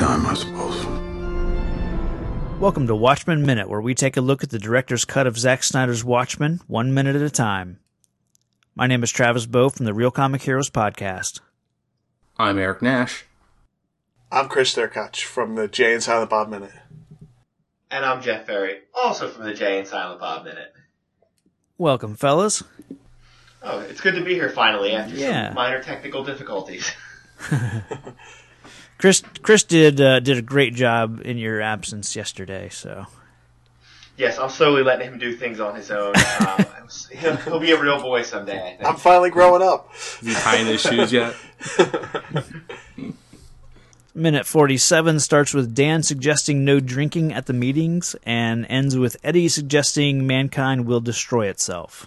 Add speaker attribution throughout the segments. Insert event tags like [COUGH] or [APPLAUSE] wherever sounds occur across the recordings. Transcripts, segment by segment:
Speaker 1: time, I suppose.
Speaker 2: Welcome to Watchmen Minute, where we take a look at the director's cut of Zack Snyder's Watchmen, one minute at a time. My name is Travis Bow from the Real Comic Heroes podcast.
Speaker 3: I'm Eric Nash.
Speaker 4: I'm Chris Derkach from the Jay and Silent Bob Minute.
Speaker 5: And I'm Jeff Ferry, also from the Jay and Silent Bob Minute.
Speaker 2: Welcome, fellas.
Speaker 5: Oh, it's good to be here finally after
Speaker 2: Yeah.
Speaker 5: some minor technical difficulties. [LAUGHS]
Speaker 2: Chris Chris did uh, did a great job in your absence yesterday, so
Speaker 5: yes, I'm slowly letting him do things on his own. Um, he'll, [LAUGHS] he'll be a real boy someday, I think.
Speaker 4: I'm finally growing up.
Speaker 3: Is he tying his shoes yet? [LAUGHS]
Speaker 2: Minute 47 starts with Dan suggesting no drinking at the meetings and ends with Eddie suggesting mankind will destroy itself.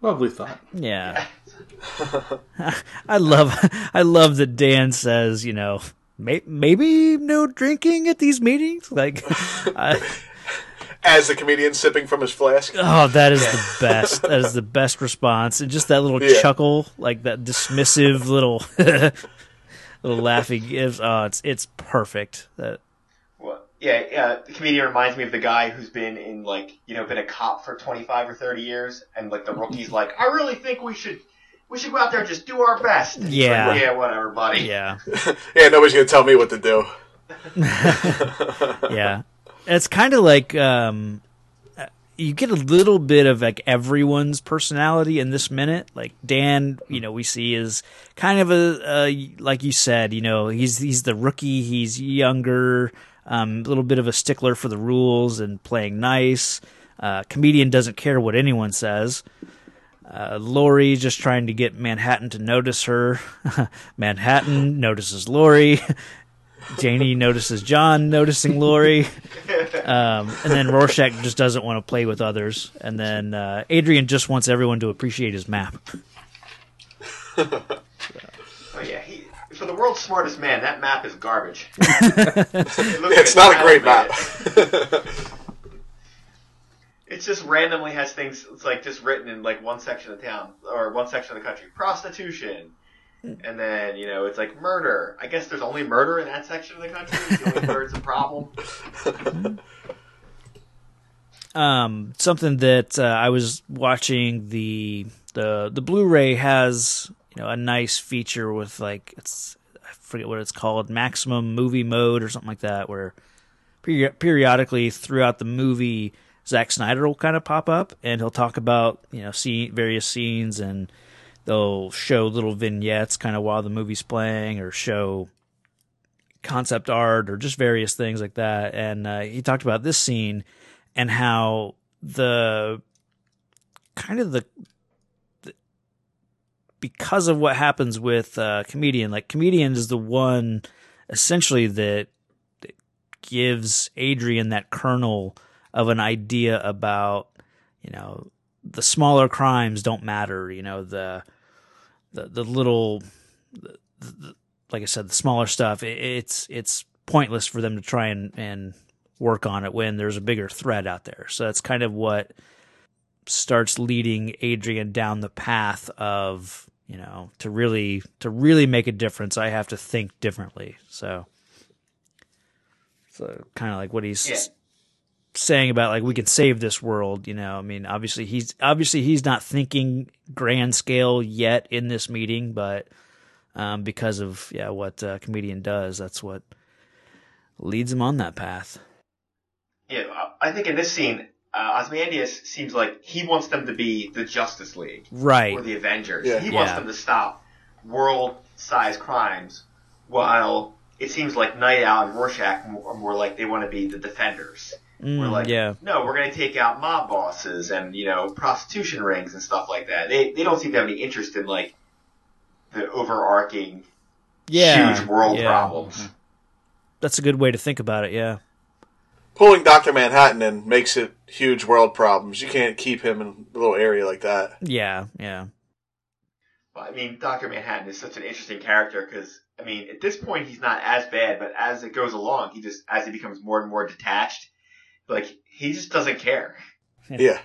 Speaker 3: Lovely thought.
Speaker 2: Yeah. [LAUGHS] I love I love that Dan says, you know, may, maybe no drinking at these meetings. Like I, [LAUGHS]
Speaker 4: As the comedian sipping from his flask.
Speaker 2: oh, that is the [LAUGHS] best. That is the best response. And just that little
Speaker 4: Yeah.
Speaker 2: chuckle, like that dismissive little little laughing gives. Oh, it's it's perfect. That
Speaker 5: Well, yeah, yeah, the comedian reminds me of the guy who's been in, like, you know, been a cop for 25 or 30 years, and, like, the rookie's like, I really think we should, we should go out there and just do our best. And
Speaker 2: Yeah.
Speaker 5: Like, yeah, whatever, buddy.
Speaker 2: yeah. [LAUGHS]
Speaker 4: Yeah, nobody's gonna tell me what to do. [LAUGHS]
Speaker 2: yeah it's kind of like um uh, you get a little bit of like everyone's personality in this minute like dan you know we see is kind of a, a like you said you know he's he's the rookie he's younger um, a little bit of a stickler for the rules and playing nice uh, comedian doesn't care what anyone says uh, Lori just trying to get Manhattan to notice her. [LAUGHS] Manhattan notices Lori. [LAUGHS] Janie notices John noticing Lori. Um, and then Rorschach just doesn't want to play with others. And then uh, Adrian just wants everyone to appreciate his map. [LAUGHS]
Speaker 5: Oh, yeah, he, for the world's smartest man, that map is garbage.
Speaker 4: It's not a great map.
Speaker 5: It just randomly has things. It's like just written in like one section of town or one section of the country. Prostitution, and then you know it's like murder. I guess there's only murder in that section of the country. It's the only it's a problem. [LAUGHS]
Speaker 2: um, something that uh, I was watching the the the Blu-ray has you know a nice feature with like it's I forget what it's called maximum movie mode or something like that where peri- periodically throughout the movie Zack Snyder will kind of pop up and he'll talk about you know see various scenes and they'll show little vignettes kind of while the movie's playing or show concept art or just various things like that. And uh, he talked about this scene and how the kind of the, the because of what happens with uh, comedian like comedian is the one essentially that, that gives adrian that kernel of an idea about you know the smaller crimes don't matter you know the the, the little the, the, like i said the smaller stuff it, it's it's pointless for them to try and and work on it when there's a bigger threat out there. So that's kind of what starts leading Adrian down the path of, you know, to really to really make a difference, I have to think differently. So so kind of like what he's
Speaker 5: Yeah.
Speaker 2: Saying about like we can save this world, you know. I mean, obviously he's obviously he's not thinking grand scale yet in this meeting, but um, because of yeah what uh, comedian does, that's what leads him on that path.
Speaker 5: Yeah, I- I think in this scene, uh, Ozymandias seems like he wants them to be the Justice League
Speaker 2: Right.
Speaker 5: or the Avengers.
Speaker 4: Yeah.
Speaker 5: He wants
Speaker 2: Yeah.
Speaker 5: them to stop world-sized crimes, while it seems like Night Owl and Rorschach are more like they want to be the defenders.
Speaker 2: Mm,
Speaker 5: We're like,
Speaker 2: yeah.
Speaker 5: no, we're going to take out mob bosses and you know prostitution rings and stuff like that. They they don't seem to have any interest in like the overarching
Speaker 2: Yeah.
Speaker 5: huge world
Speaker 2: yeah.
Speaker 5: problems.
Speaker 2: That's a good way to think about it, yeah.
Speaker 4: Pulling Doctor Manhattan in makes it huge world problems. You can't keep him in a little area like that.
Speaker 2: Yeah, yeah.
Speaker 5: But, I mean, Doctor Manhattan is such an interesting character because I mean, at this point he's not as bad, but as it goes along, he just as he becomes more and more detached, like he just doesn't care.
Speaker 4: Yeah.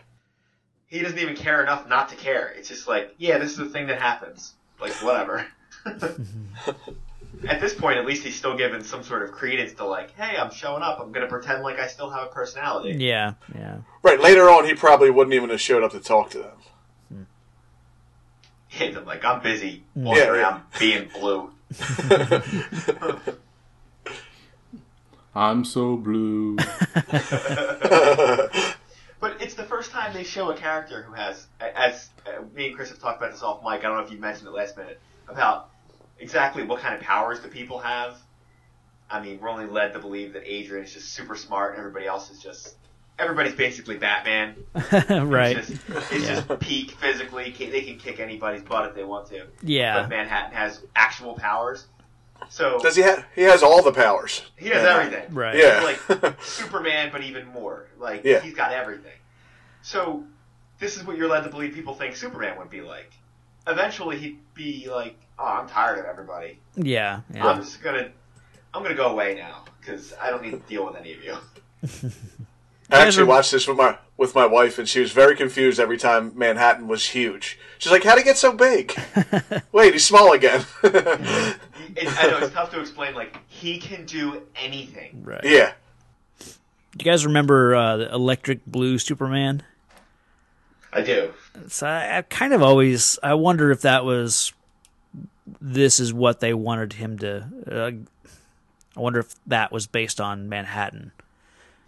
Speaker 5: He doesn't even care enough not to care. It's just like, yeah, this is the thing that happens. Like whatever. Mm-hmm. [LAUGHS] at this point, at least he's still given some sort of credence to like, hey, I'm showing up. I'm gonna pretend like I still have a personality.
Speaker 2: Yeah, yeah.
Speaker 4: Right. Later on, he probably wouldn't even have showed up to talk to them.
Speaker 5: Hit them like I'm busy mm. walking
Speaker 4: Yeah,
Speaker 5: around being blue. [LAUGHS] [LAUGHS]
Speaker 3: I'm so blue. [LAUGHS]
Speaker 5: But it's the first time they show a character who has, as uh, me and Chris have talked about this off mic. I don't know if you mentioned it last minute about exactly what kind of powers the people have. I mean, we're only led to believe that Adrian is just super smart, and everybody else is just everybody's basically Batman. [LAUGHS]
Speaker 2: right.
Speaker 5: It's just, it's just peak physically. They can kick anybody's butt if they want to.
Speaker 2: Yeah.
Speaker 5: But Manhattan has actual powers. So
Speaker 4: Does he have? He has all the powers.
Speaker 5: he has everything.
Speaker 2: Right.
Speaker 4: Yeah.
Speaker 5: like [LAUGHS] Superman, but even more. Like
Speaker 4: Yeah.
Speaker 5: he's got everything. So this is what you're led to believe people think Superman would be like. Eventually, he'd be like, "Oh, I'm tired of everybody.
Speaker 2: Yeah.
Speaker 5: I'm just gonna, I'm gonna go away now because I don't need to deal with any of you." [LAUGHS]
Speaker 4: I actually
Speaker 2: are-
Speaker 4: watched this with my with my wife, and she was very confused every time Manhattan was huge. She's like, "How'd he get so big? [LAUGHS] Wait, he's small again."
Speaker 5: It, I know it's tough to explain. Like he can do anything.
Speaker 2: Right.
Speaker 4: yeah.
Speaker 2: Do you guys remember uh, the Electric Blue Superman?
Speaker 5: I do.
Speaker 2: So I, I kind of always I wonder if that was this is what they wanted him to. Uh, I wonder if that was based on Manhattan,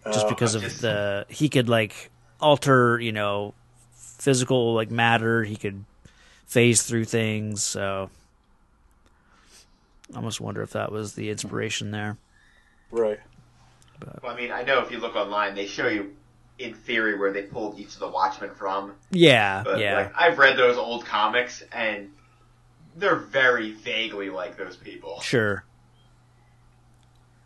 Speaker 2: just oh, because of
Speaker 5: just-
Speaker 2: the he could like alter you know physical like matter. He could phase through things. So I almost wonder if that was the inspiration there.
Speaker 4: Right.
Speaker 5: Well, I mean, I know if you look online, they show you in theory where they pulled each of the Watchmen from.
Speaker 2: Yeah,
Speaker 5: But
Speaker 2: yeah,
Speaker 5: like I've read those old comics and they're very vaguely like those people.
Speaker 2: sure.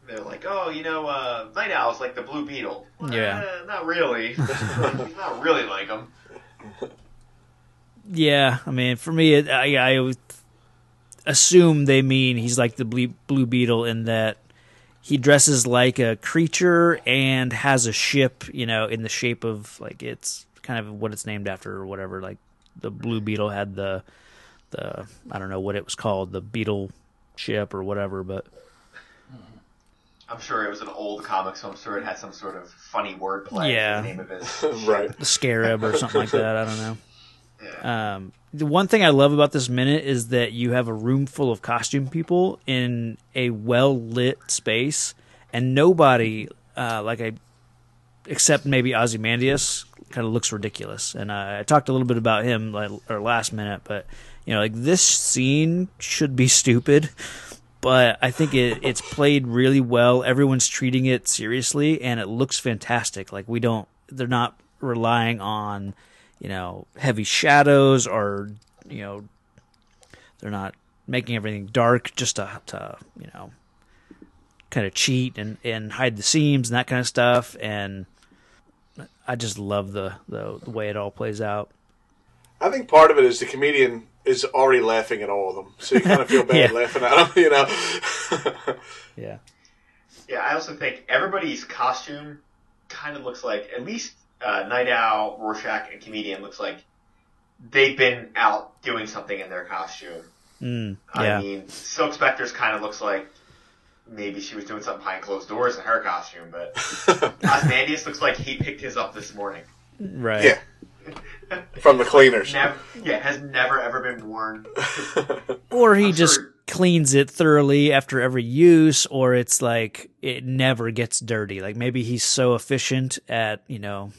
Speaker 5: They're like, oh, you know, uh, Night Owl's like the Blue Beetle. Well,
Speaker 2: Yeah.
Speaker 5: eh, not really. He's [LAUGHS] [LAUGHS] not really like him.
Speaker 2: Yeah, I mean, for me, it, I, I assume they mean he's like the Blue, Blue Beetle in that he dresses like a creature and has a ship, you know, in the shape of like it's kind of what it's named after or whatever. Like the Blue Beetle had the the I don't know what it was called, the Beetle ship or whatever, but
Speaker 5: I'm sure it was an old comic, so I'm sure it had some sort of funny wordplay.
Speaker 2: Yeah.
Speaker 5: The name of his. [LAUGHS]
Speaker 4: Right.
Speaker 2: the Scarab or something like that. I don't know.
Speaker 5: Yeah.
Speaker 2: Um, the one thing I love about this minute is that you have a room full of costume people in a well lit space, and nobody, uh, like I, except maybe Ozymandias, kind of looks ridiculous. And uh, I talked a little bit about him like or last minute, but you know, like this scene should be stupid, [LAUGHS] but I think it, it's played really well. Everyone's treating it seriously, and it looks fantastic. Like we don't, they're not relying on you know, heavy shadows or, you know, they're not making everything dark just to, to you know, kind of cheat and, and hide the seams and that kind of stuff. And I just love the, the, the way it all plays out.
Speaker 4: I think part of it is the comedian is already laughing at all of them, so you kind of feel [LAUGHS] bad
Speaker 2: Yeah.
Speaker 4: laughing at them, [LAUGHS] you know.
Speaker 2: Yeah.
Speaker 5: Yeah, I also think everybody's costume kind of looks like, at least uh, Night Owl, Rorschach, and Comedian looks like they've been out doing something in their costume.
Speaker 2: Mm,
Speaker 5: I mean, Silk Spectre's kind of looks like maybe she was doing something behind closed doors in her costume, but [LAUGHS] Ozymandias looks like he picked his up this morning.
Speaker 2: right.
Speaker 4: yeah, [LAUGHS] from the cleaners.
Speaker 5: Never, yeah, has never ever been worn. [LAUGHS]
Speaker 2: Or he
Speaker 5: I'm
Speaker 2: just
Speaker 5: sure-
Speaker 2: cleans it thoroughly after every use, or it's like it never gets dirty. Like maybe he's so efficient at, you know,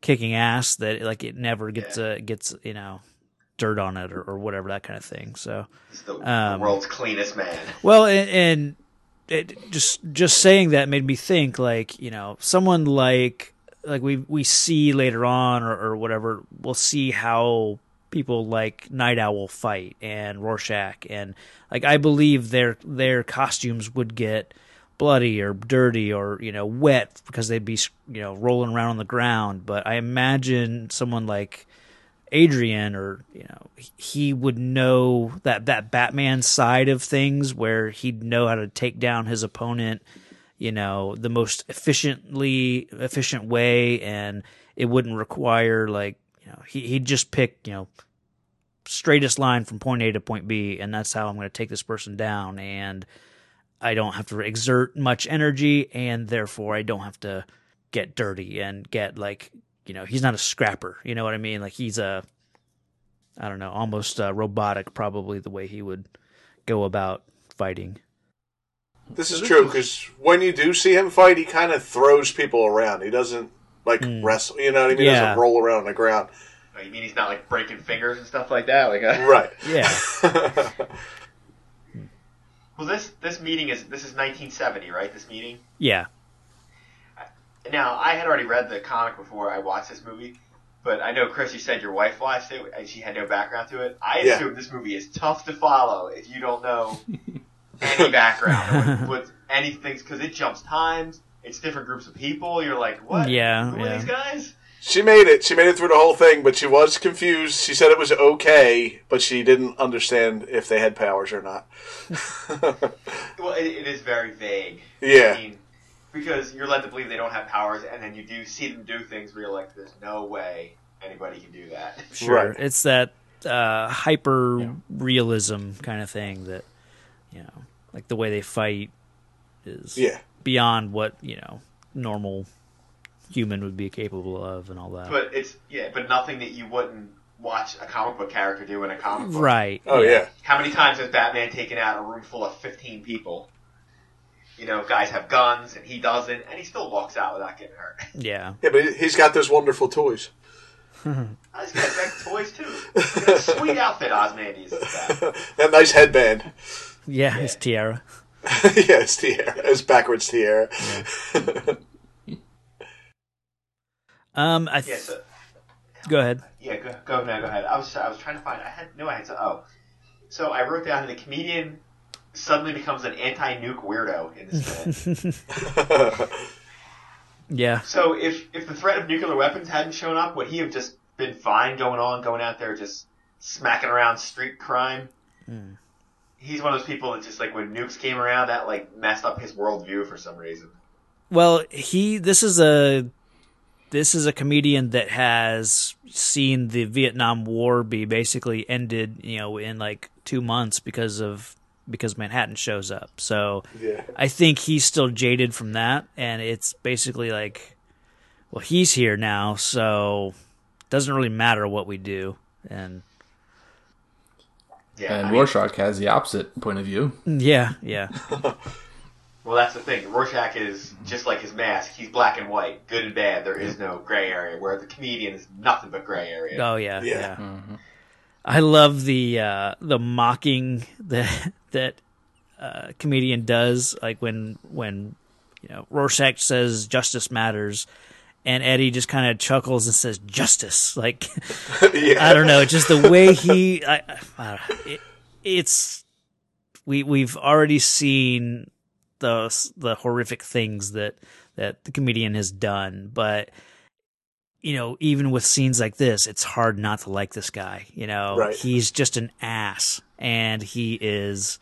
Speaker 2: kicking ass that like it never gets uh, gets, you know, dirt on it or, or whatever that kind of thing. So
Speaker 5: He's the,
Speaker 2: Um,
Speaker 5: the world's cleanest man.
Speaker 2: Well, and, and it, just just saying that made me think like you know someone like like we we see later on or, or whatever we'll see how people like Night Owl fight and Rorschach and like I believe their their costumes would get bloody or dirty or you know wet because they'd be you know rolling around on the ground. But I imagine someone like Adrian or you know he would know that that Batman side of things where he'd know how to take down his opponent you know the most efficiently efficient way and it wouldn't require like you know he he'd just pick you know straightest line from point A to point B, and that's how I'm going to take this person down. And I don't have to exert much energy, and therefore I don't have to get dirty and get like you know he's not a scrapper. You know what I mean? Like he's a I don't know, almost uh, robotic, probably the way he would go about fighting.
Speaker 4: This is true because when you do see him fight, he kind of throws people around. He doesn't like wrestle. You know what I mean? He
Speaker 2: Yeah.
Speaker 4: doesn't roll around on the ground.
Speaker 5: Oh, you mean he's not like breaking fingers and stuff like that? Like, uh,
Speaker 4: Right. [LAUGHS]
Speaker 2: Yeah, [LAUGHS]
Speaker 5: well, this this meeting is this is 1970, right? This meeting.
Speaker 2: yeah,
Speaker 5: Now, I had already read the comic before I watched this movie, but I know Chris, you said your wife watched it and she had no background to it. I
Speaker 4: Yeah.
Speaker 5: assume this movie is tough to follow if you don't know [LAUGHS] any [LAUGHS] background with, what, what anything because it jumps times. It's different groups of people. You're like, what?
Speaker 2: Yeah,
Speaker 5: Who are these guys?
Speaker 4: She made it. She made it through the whole thing, but she was confused. She said it was okay, but she didn't understand if they had powers or not. [LAUGHS]
Speaker 5: Well, it, it is very vague.
Speaker 4: Yeah.
Speaker 5: I mean, because you're led to believe they don't have powers, and then you do see them do things where you're like, there's no way anybody can do that.
Speaker 2: sure.
Speaker 4: Right.
Speaker 2: It's that uh, hyper realism kind of thing that you know, like the way they fight is
Speaker 4: Yeah.
Speaker 2: beyond what you know normal human would be capable of, and all that.
Speaker 5: But it's yeah, but nothing that you wouldn't watch a comic book character do in a comic book.
Speaker 2: right?
Speaker 4: Oh yeah.
Speaker 5: How many times has Batman taken out a room full of 15 people? You know, guys have guns and he doesn't, and he still walks out without getting hurt. [LAUGHS]
Speaker 2: yeah.
Speaker 4: Yeah, but he's got those wonderful toys.
Speaker 5: Oh, I just got back toys too. That sweet outfit Ozymandias has got. [LAUGHS]
Speaker 4: that nice headband.
Speaker 2: Yeah, it's tiara. [LAUGHS]
Speaker 4: yeah, it's tiara. It's backwards tiara. [LAUGHS]
Speaker 2: Um, I th-
Speaker 5: Yeah, so,
Speaker 2: go ahead.
Speaker 5: yeah, go, go now, go ahead. I was I was trying to find. I had no, I had to. Oh, so I wrote down the comedian suddenly becomes an anti-nuke weirdo in this film. [LAUGHS]
Speaker 2: Yeah,
Speaker 5: So if if the threat of nuclear weapons hadn't shown up, would he have just been fine going on, going out there just smacking around street crime? He's one of those people that just like when nukes came around, that like messed up his worldview for some reason.
Speaker 2: Well, he this is a this is a comedian that has seen the Vietnam War be basically ended, you know, in like 2 months because of because Manhattan shows up. So
Speaker 4: yeah.
Speaker 2: I think he's still jaded from that and it's basically like well, he's here now, so it doesn't really matter what we do. And
Speaker 5: Yeah,
Speaker 3: And
Speaker 5: I mean,
Speaker 3: Rorschach has the opposite point of view.
Speaker 2: yeah, yeah. [LAUGHS]
Speaker 5: well, that's the thing. Rorschach is just like his mask. He's black and white, good and bad. There is no gray area. Where the comedian is nothing but gray area.
Speaker 2: Oh yeah,
Speaker 4: Yeah.
Speaker 2: yeah. I love the uh, the mocking that [LAUGHS] that uh, comedian does, like when when you know Rorschach says justice matters, and Eddie just kind of chuckles and says justice. Like [LAUGHS]
Speaker 4: yeah.
Speaker 2: I don't know, just the way he, I, I, it, it's we we've already seen the the horrific things that that the comedian has done, but you know, even with scenes like this, it's hard not to like this guy. You know,
Speaker 4: Right.
Speaker 2: he's just an ass, and he is.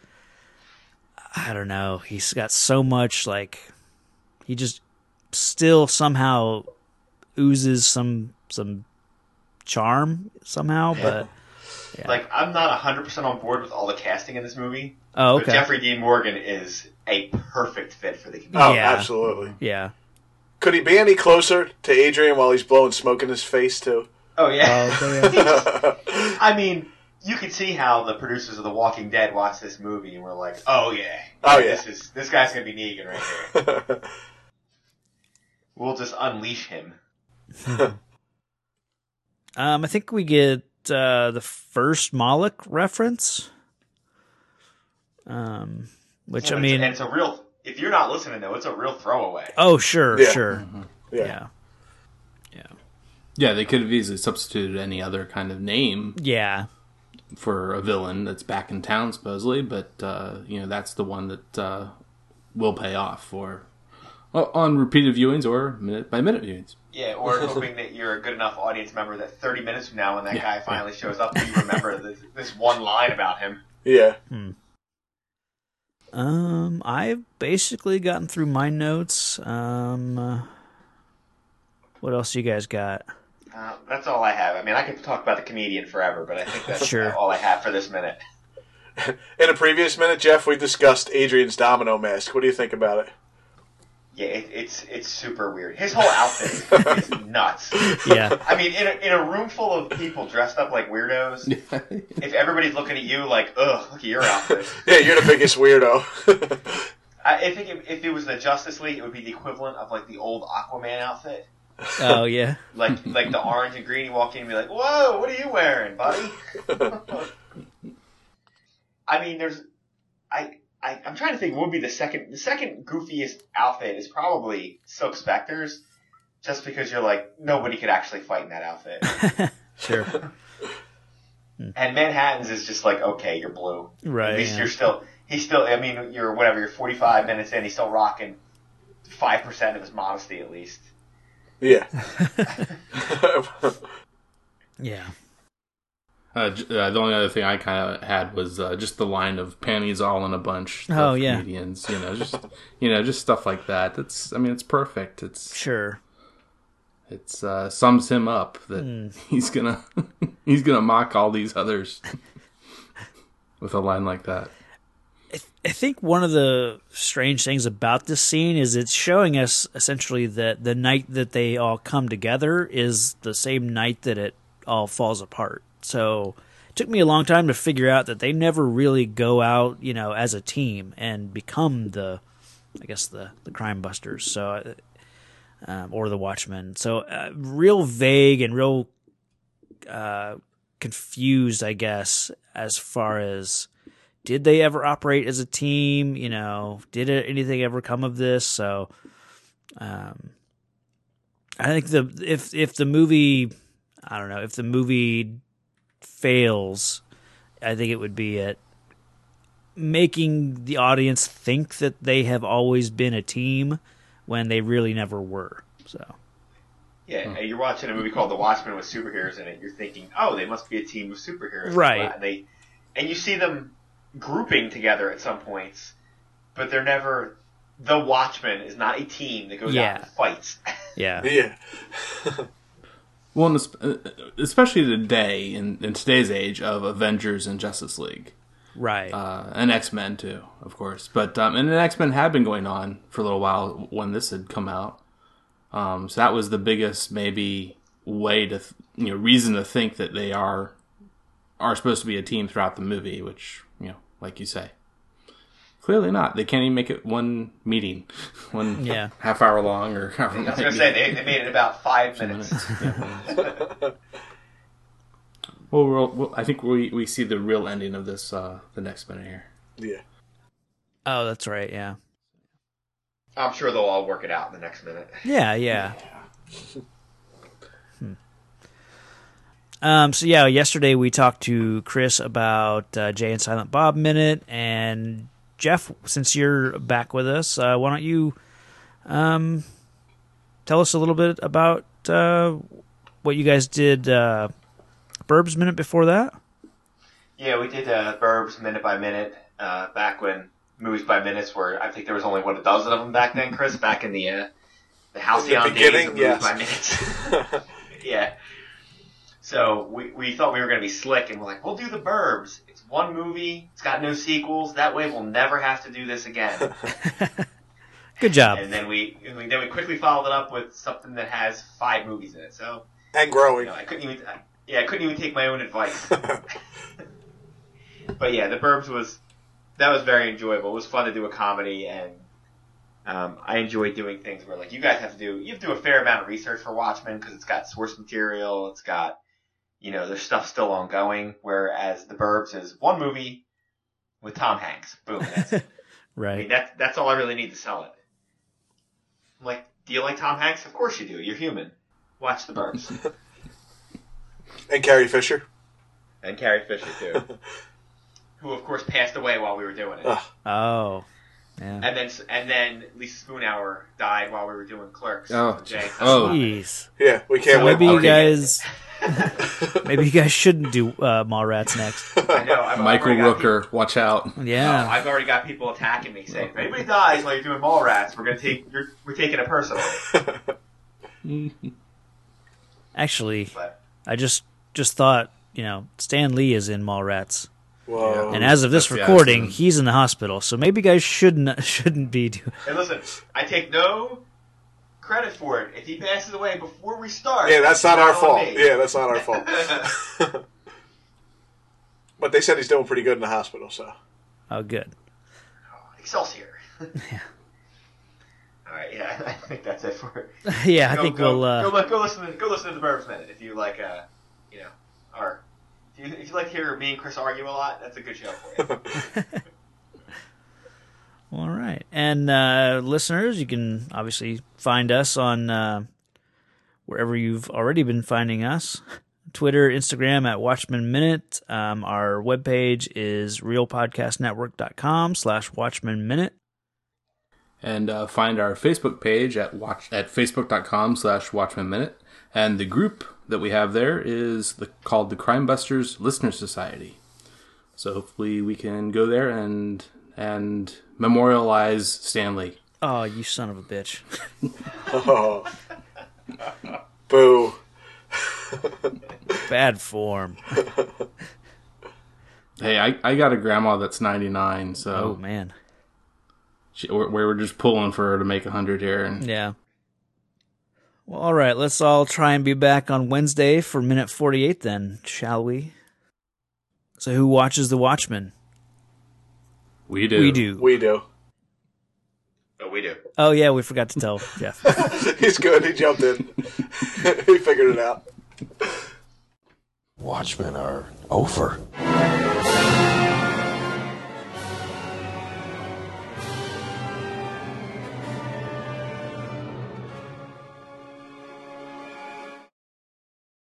Speaker 2: I don't know. He's got so much like he just still somehow oozes some some charm somehow, but yeah.
Speaker 5: Like I'm not 100 percent on board with all the casting in this movie.
Speaker 2: oh
Speaker 5: But
Speaker 2: okay,
Speaker 5: Jeffrey Dean Morgan is a perfect fit for the comedian.
Speaker 4: Oh,
Speaker 2: Yeah.
Speaker 4: absolutely.
Speaker 2: yeah.
Speaker 4: Could he be any closer to Adrian while he's blowing smoke in his face too?
Speaker 5: Oh yeah.
Speaker 2: Oh, okay. [LAUGHS]
Speaker 5: I mean, you could see how the producers of The Walking Dead watched this movie and were like, "Oh yeah,
Speaker 4: Oh, yeah.
Speaker 5: this is this guy's gonna be Negan right here. [LAUGHS] We'll just unleash him." [LAUGHS]
Speaker 2: Um, I think we get uh, the first Moloch reference. Um, which
Speaker 5: Yeah,
Speaker 2: I
Speaker 5: but it's-
Speaker 2: mean,
Speaker 5: it's a real. If you're not listening though, it's a real throwaway.
Speaker 2: oh sure,
Speaker 4: Yeah.
Speaker 2: sure,
Speaker 4: yeah.
Speaker 2: yeah, yeah,
Speaker 3: Yeah, they could have easily substituted any other kind of name
Speaker 2: yeah,
Speaker 3: for a villain that's back in town, supposedly, but uh, you know that's the one that uh, will pay off for on repeated viewings or minute by minute viewings.
Speaker 5: Yeah, or hoping that you're a good enough audience member that 30 minutes from now, when that guy finally shows up, you remember [LAUGHS] this, this one line about him.
Speaker 4: Yeah.
Speaker 2: Um, I've basically gotten through my notes. Um, uh, what else you guys got?
Speaker 5: Uh, that's all I have. I mean, I could talk about the comedian forever, but I think that's
Speaker 2: Sure.
Speaker 5: all I have for this minute. [LAUGHS]
Speaker 4: In a previous minute, Jeff, we discussed Adrian's domino mask. What do you think about it?
Speaker 5: Yeah, it, it's it's super weird. His whole outfit [LAUGHS] is nuts.
Speaker 2: Yeah.
Speaker 5: I mean, in a, in a room full of people dressed up like weirdos, if everybody's looking at you like, ugh, look at your outfit. [LAUGHS]
Speaker 4: Yeah, you're the biggest weirdo. [LAUGHS]
Speaker 5: I, I think if, if it was the Justice League, it would be the equivalent of like the old Aquaman outfit.
Speaker 2: Oh yeah.
Speaker 5: Like like the orange and green. You walk in and be like, "Whoa, what are you wearing, buddy?" I mean, there's, I, I I'm trying to think. What would be the second? The second goofiest outfit is probably Silk Spectre's, just because you're like nobody could actually fight in that outfit. [LAUGHS]
Speaker 2: Sure. [LAUGHS]
Speaker 5: and Manhattan's is just like, okay, you're blue.
Speaker 2: Right.
Speaker 5: At least
Speaker 2: yeah.
Speaker 5: you're still. He's still. I mean, you're whatever. You're 45 minutes in. He's still rocking five percent of his modesty at least.
Speaker 4: yeah. [LAUGHS]
Speaker 2: Yeah.
Speaker 3: Uh, uh, the only other thing I kind of had was uh, just the line of panties all in a bunch.
Speaker 2: Oh, yeah.
Speaker 3: comedians, you know, just you know, just stuff like that. That's, I mean, it's perfect. It's
Speaker 2: Sure.
Speaker 3: it's uh, sums him up that
Speaker 2: Hmm. [LAUGHS]
Speaker 3: he's gonna [LAUGHS] he's gonna mock all these others [LAUGHS] with a line like that.
Speaker 2: I think one of the strange things about this scene is it's showing us essentially that the night that they all come together is the same night that it all falls apart. So it took me a long time to figure out that they never really go out, you know, as a team and become the, I guess the the crime busters. So, um, or the Watchmen. So uh, real vague and real uh, confused, I guess, as far as did they ever operate as a team? You know, did anything ever come of this? So, um, I think the if if the movie, I don't know, if the movie fails, I think it would be at making the audience think that they have always been a team when they really never were. So,
Speaker 5: Yeah, you're watching a movie called The Watchmen with superheroes in it. You're thinking, oh, they must be a team of superheroes,
Speaker 2: Right.
Speaker 5: And they, and you see them grouping together at some points, but they're never. The Watchmen is not a team that goes out
Speaker 2: Yeah.
Speaker 5: and fights. [LAUGHS]
Speaker 2: yeah,
Speaker 4: yeah. [LAUGHS]
Speaker 3: Well, uh, especially today in, in today's age of Avengers and Justice League.
Speaker 2: right.
Speaker 3: uh, and X Men too, of course. But um, and X Men had been going on for a little while when this had come out. Um, so that was the biggest maybe way to th- you know reason to think that they are are supposed to be a team throughout the movie, which you know, like you say, clearly not. They can't even make it one meeting, [LAUGHS] one
Speaker 2: Yeah.
Speaker 3: half hour long or
Speaker 5: I was gonna say they, they made it about five minutes. [LAUGHS]
Speaker 3: Well, we'll, we'll, I think we we see the real ending of this uh, the next minute here.
Speaker 4: Yeah.
Speaker 2: oh, that's right. Yeah.
Speaker 5: I'm sure they'll all work it out in the next minute.
Speaker 2: Yeah, yeah. Hmm. Um, so yeah, yesterday we talked to Chris about uh, Jay and Silent Bob Minute, and Jeff, since you're back with us, uh, why don't you um, tell us a little bit about uh, what you guys did uh, Burbs Minute before that?
Speaker 5: Yeah, we did uh, Burbs minute by minute uh, back when movies by minutes were. I think there was only what a dozen of them back then, Chris. Back in the uh, the halcyon days
Speaker 4: beginning,
Speaker 5: of movies
Speaker 4: yes.
Speaker 5: by minutes. [LAUGHS] [LAUGHS] yeah. So we we thought we were going to be slick, and we're like, we'll do the Burbs. It's one movie. It's got no sequels. That way, we'll never have to do this again. [LAUGHS]
Speaker 2: Good job.
Speaker 5: and then we, and we then we quickly followed it up with something that has five movies in it. So
Speaker 4: and
Speaker 5: you
Speaker 4: growing.
Speaker 5: know, I couldn't even. I, yeah, I couldn't even take my own advice. [LAUGHS] but yeah, The Burbs was that was very enjoyable. It was fun to do a comedy, and um, I enjoy doing things where like you guys have to do you have to do a fair amount of research for Watchmen because it's got source material, it's got you know there's stuff still ongoing. Whereas The Burbs is one movie with Tom Hanks. Boom. That's it. [LAUGHS] I mean,
Speaker 2: Right.
Speaker 5: that's that's all I really need to sell it. I'm like, do you like Tom Hanks? Of course you do. You're human. Watch The Burbs. [LAUGHS]
Speaker 4: And Carrie Fisher.
Speaker 5: and Carrie Fisher too, [LAUGHS] who of course passed away while we were doing it.
Speaker 4: Ugh.
Speaker 2: Oh. Yeah.
Speaker 5: And then and then Lisa Spoonauer died while we were doing Clerks.
Speaker 3: Oh.
Speaker 5: Jay.
Speaker 3: Oh.
Speaker 2: Jeez.
Speaker 4: Yeah, we can't
Speaker 2: So
Speaker 4: wait.
Speaker 2: maybe you
Speaker 5: okay.
Speaker 2: guys, [LAUGHS] maybe you guys shouldn't do uh, Mallrats next. [LAUGHS]
Speaker 5: I know. I've
Speaker 3: Michael
Speaker 5: already got
Speaker 3: Rooker, watch out.
Speaker 5: People,
Speaker 2: Yeah.
Speaker 5: I've already got people attacking me saying, if anybody dies while you're doing Mallrats, we're gonna take you're, we're taking it personally. [LAUGHS]
Speaker 2: Actually,
Speaker 5: But
Speaker 2: I just just thought, you know, Stan Lee is in Mallrats,
Speaker 4: Whoa.
Speaker 2: and as of this
Speaker 3: That's the
Speaker 2: recording,
Speaker 3: accident.
Speaker 2: he's in the hospital. So maybe you guys shouldn't shouldn't be. Do-
Speaker 5: and listen, I take no credit for it. If he passes away before we start,
Speaker 4: yeah, that's not our fault.
Speaker 5: me.
Speaker 4: Yeah, that's not our fault. [LAUGHS] [LAUGHS] but they said he's doing pretty good in the hospital, so.
Speaker 2: oh, good.
Speaker 5: Excelsior. [LAUGHS] yeah. All right, yeah, I think that's it for it.
Speaker 2: yeah, I
Speaker 5: go,
Speaker 2: think
Speaker 5: go,
Speaker 2: we'll. Uh,
Speaker 5: go, go listen. To, go listen to the Burbs Minute if you like. Uh, you know, or if you, if you like to hear me and Chris argue a lot, that's a good show for you.
Speaker 2: All right. And uh, listeners, you can obviously find us on uh, wherever you've already been finding us Twitter, Instagram at Watchmen Minute. Um, our webpage is realpodcastnetwork.com slash Watchmen Minute.
Speaker 3: and uh, find our Facebook page at watch at facebook.com slash Watchmen Minute. And the group that we have there is the, called the Crime Busters Listener Society. So hopefully we can go there and and memorialize Stan Lee.
Speaker 2: Oh, you son of a bitch.
Speaker 4: Oh. [LAUGHS] Boo. [LAUGHS]
Speaker 2: Bad form.
Speaker 3: Hey, I, I got a grandma that's 99, so
Speaker 2: Oh, man.
Speaker 3: she, we're, we're just pulling for her to make 100 here. And
Speaker 2: Yeah. Well, all right. Let's all try and be back on Wednesday for minute 48 then, shall we? So, who watches The Watchmen?
Speaker 3: We do.
Speaker 2: We do.
Speaker 4: We do.
Speaker 5: but we do.
Speaker 2: Oh, yeah, we forgot to tell [LAUGHS] Jeff.
Speaker 4: He's good. He jumped in. [LAUGHS] he figured it out.
Speaker 1: Watchmen are over.